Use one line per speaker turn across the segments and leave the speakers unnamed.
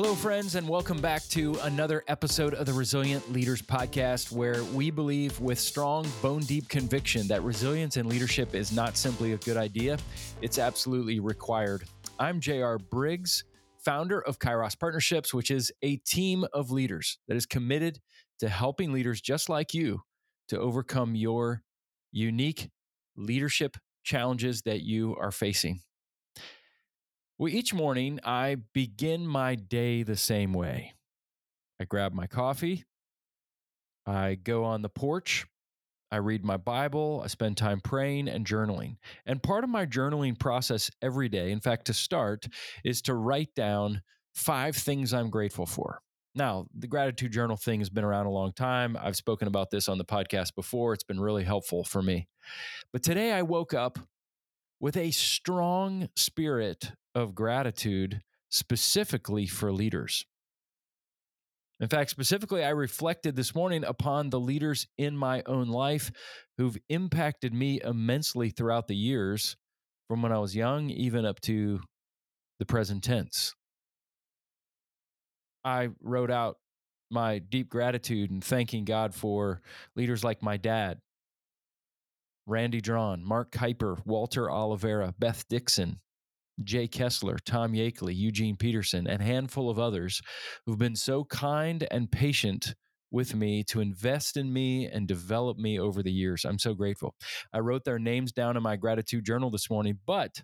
Hello, friends, and welcome back to another episode of the Resilient Leaders Podcast, where we believe with strong, bone deep conviction that resilience in leadership is not simply a good idea, it's absolutely required. I'm JR Briggs, founder of Kairos Partnerships, which is a team of leaders that is committed to helping leaders just like you to overcome your unique leadership challenges that you are facing. Well, each morning I begin my day the same way. I grab my coffee, I go on the porch, I read my Bible, I spend time praying and journaling. And part of my journaling process every day, in fact, to start, is to write down five things I'm grateful for. Now, the gratitude journal thing has been around a long time. I've spoken about this on the podcast before. It's been really helpful for me. But today I woke up with a strong spirit of gratitude specifically for leaders. In fact, specifically, I reflected this morning upon the leaders in my own life who've impacted me immensely throughout the years from when I was young, even up to the present tense. I wrote out my deep gratitude and thanking God for leaders like my dad, Randy Drawn, Mark Kuiper, Walter Oliveira, Beth Dixon, Jay Kessler, Tom Yakeley, Eugene Peterson, and a handful of others who've been so kind and patient with me to invest in me and develop me over the years. I'm so grateful. I wrote their names down in my gratitude journal this morning, but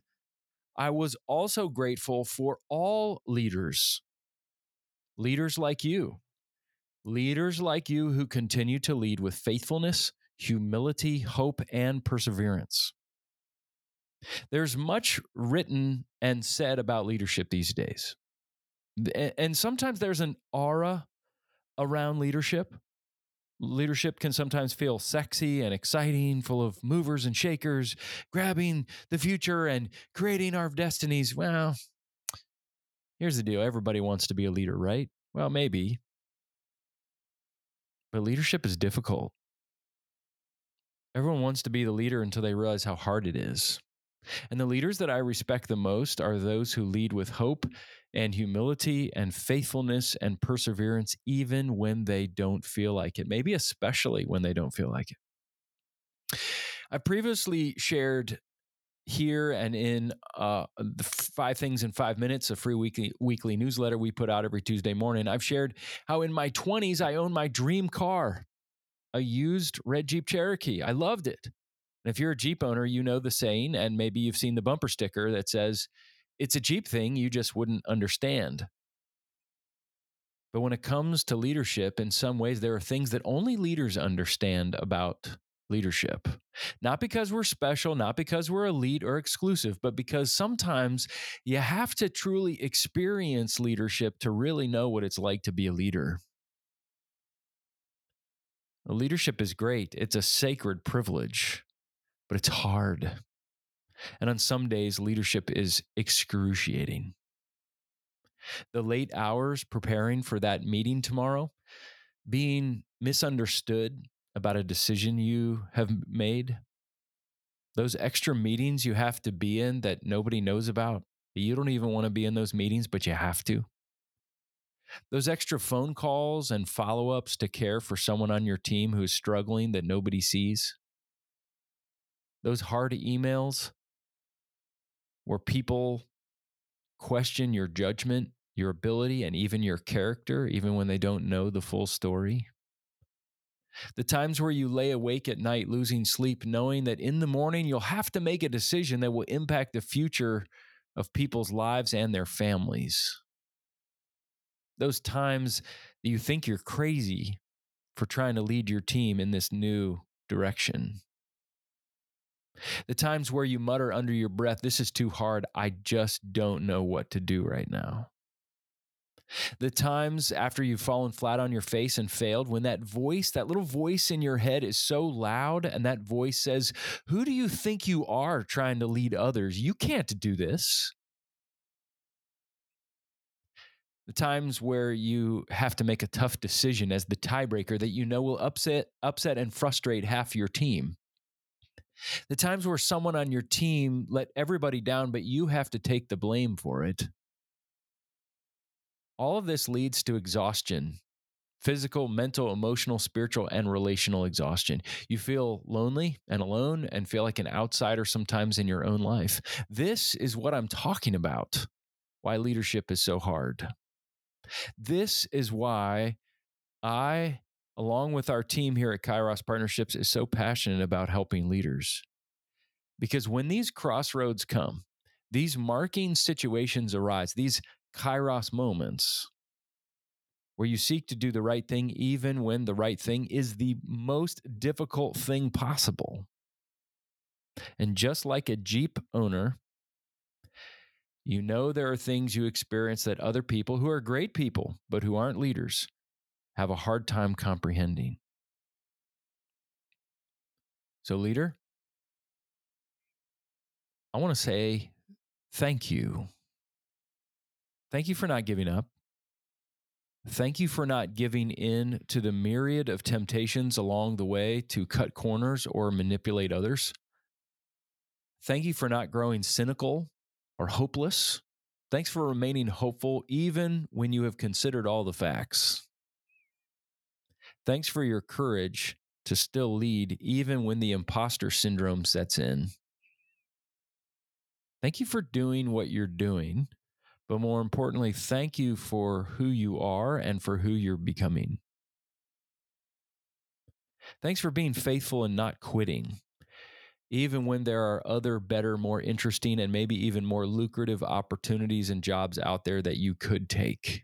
I was also grateful for all leaders, leaders like you, leaders like you who continue to lead with faithfulness, humility, hope, and perseverance. There's much written and said about leadership these days. And sometimes there's an aura around leadership. Leadership can sometimes feel sexy and exciting, full of movers and shakers, grabbing the future and creating our destinies. Well, here's the deal everybody wants to be a leader, right? Well, maybe. But leadership is difficult. Everyone wants to be the leader until they realize how hard it is. And the leaders that I respect the most are those who lead with hope and humility and faithfulness and perseverance, even when they don't feel like it, maybe especially when they don't feel like it. I previously shared here and in uh, the five things in five minutes, a free weekly weekly newsletter we put out every Tuesday morning. I've shared how in my 20s I owned my dream car, a used red Jeep Cherokee. I loved it. And if you're a Jeep owner, you know the saying, and maybe you've seen the bumper sticker that says, it's a Jeep thing you just wouldn't understand. But when it comes to leadership, in some ways, there are things that only leaders understand about leadership. Not because we're special, not because we're elite or exclusive, but because sometimes you have to truly experience leadership to really know what it's like to be a leader. Leadership is great, it's a sacred privilege but it's hard. And on some days, leadership is excruciating. The late hours preparing for that meeting tomorrow, being misunderstood about a decision you have made, those extra meetings you have to be in that nobody knows about. You don't even want to be in those meetings, but you have to. Those extra phone calls and follow ups to care for someone on your team who is struggling that nobody sees those hard emails where people question your judgment, your ability, and even your character, even when they don't know the full story. The times where you lay awake at night losing sleep, knowing that in the morning you'll have to make a decision that will impact the future of people's lives and their families. Those times that you think you're crazy for trying to lead your team in this new direction. The times where you mutter under your breath, This is too hard. I just don't know what to do right now. The times after you've fallen flat on your face and failed, when that voice, that little voice in your head is so loud, and that voice says, Who do you think you are trying to lead others? You can't do this. The times where you have to make a tough decision as the tiebreaker that you know will upset, upset and frustrate half your team. The times where someone on your team let everybody down, but you have to take the blame for it. All of this leads to exhaustion physical, mental, emotional, spiritual, and relational exhaustion. You feel lonely and alone and feel like an outsider sometimes in your own life. This is what I'm talking about why leadership is so hard. This is why I, along with our team here at Kairos Partnerships, is so passionate about helping leaders. Because when these crossroads come, these marking situations arise, these Kairos moments, where you seek to do the right thing even when the right thing is the most difficult thing possible. And just like a Jeep owner, you know there are things you experience that other people who are great people, but who aren't leaders, have a hard time comprehending. So, leader, I want to say thank you. Thank you for not giving up. Thank you for not giving in to the myriad of temptations along the way to cut corners or manipulate others. Thank you for not growing cynical or hopeless. Thanks for remaining hopeful even when you have considered all the facts. Thanks for your courage to still lead even when the imposter syndrome sets in. Thank you for doing what you're doing but more importantly, thank you for who you are and for who you're becoming. Thanks for being faithful and not quitting, even when there are other better, more interesting, and maybe even more lucrative opportunities and jobs out there that you could take.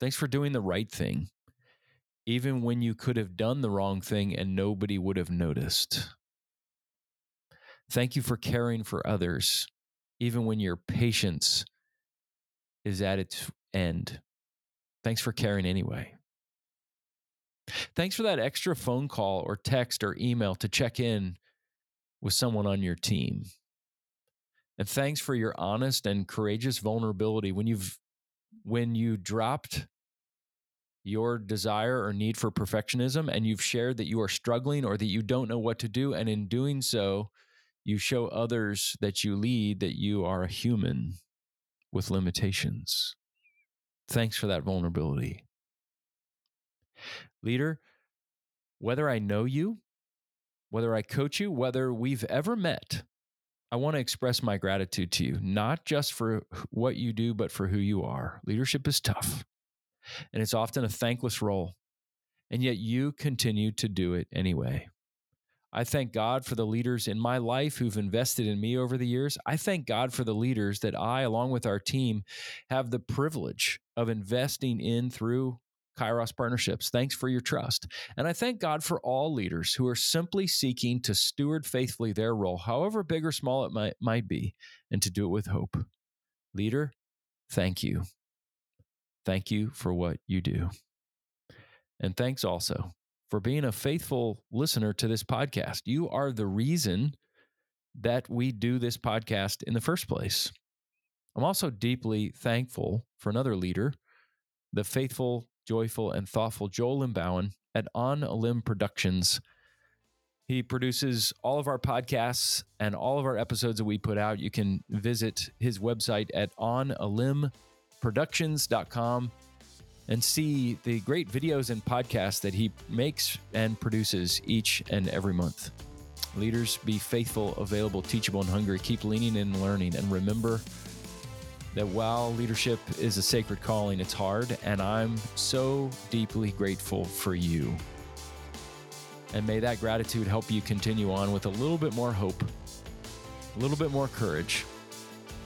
Thanks for doing the right thing, even when you could have done the wrong thing and nobody would have noticed. Thank you for caring for others, even when your patience is at its end. Thanks for caring anyway. Thanks for that extra phone call or text or email to check in with someone on your team. And thanks for your honest and courageous vulnerability when you've when you dropped your desire or need for perfectionism and you've shared that you are struggling or that you don't know what to do and in doing so you show others that you lead that you are a human with limitations. Thanks for that vulnerability. Leader, whether I know you, whether I coach you, whether we've ever met, I want to express my gratitude to you, not just for what you do, but for who you are. Leadership is tough, and it's often a thankless role, and yet you continue to do it anyway. I thank God for the leaders in my life who've invested in me over the years. I thank God for the leaders that I, along with our team, have the privilege of investing in through Kairos partnerships. Thanks for your trust. And I thank God for all leaders who are simply seeking to steward faithfully their role, however big or small it might, might be, and to do it with hope. Leader, thank you. Thank you for what you do. And thanks also for being a faithful listener to this podcast. You are the reason that we do this podcast in the first place. I'm also deeply thankful for another leader, the faithful, joyful, and thoughtful Joel Limbauan at On a Limb Productions. He produces all of our podcasts and all of our episodes that we put out. You can visit his website at onalimbproductions.com and see the great videos and podcasts that he makes and produces each and every month. Leaders, be faithful, available, teachable, and hungry. Keep leaning in and learning. And remember that while leadership is a sacred calling, it's hard. And I'm so deeply grateful for you. And may that gratitude help you continue on with a little bit more hope, a little bit more courage,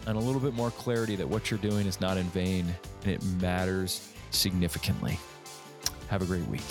and a little bit more clarity that what you're doing is not in vain and it matters significantly. Have a great week.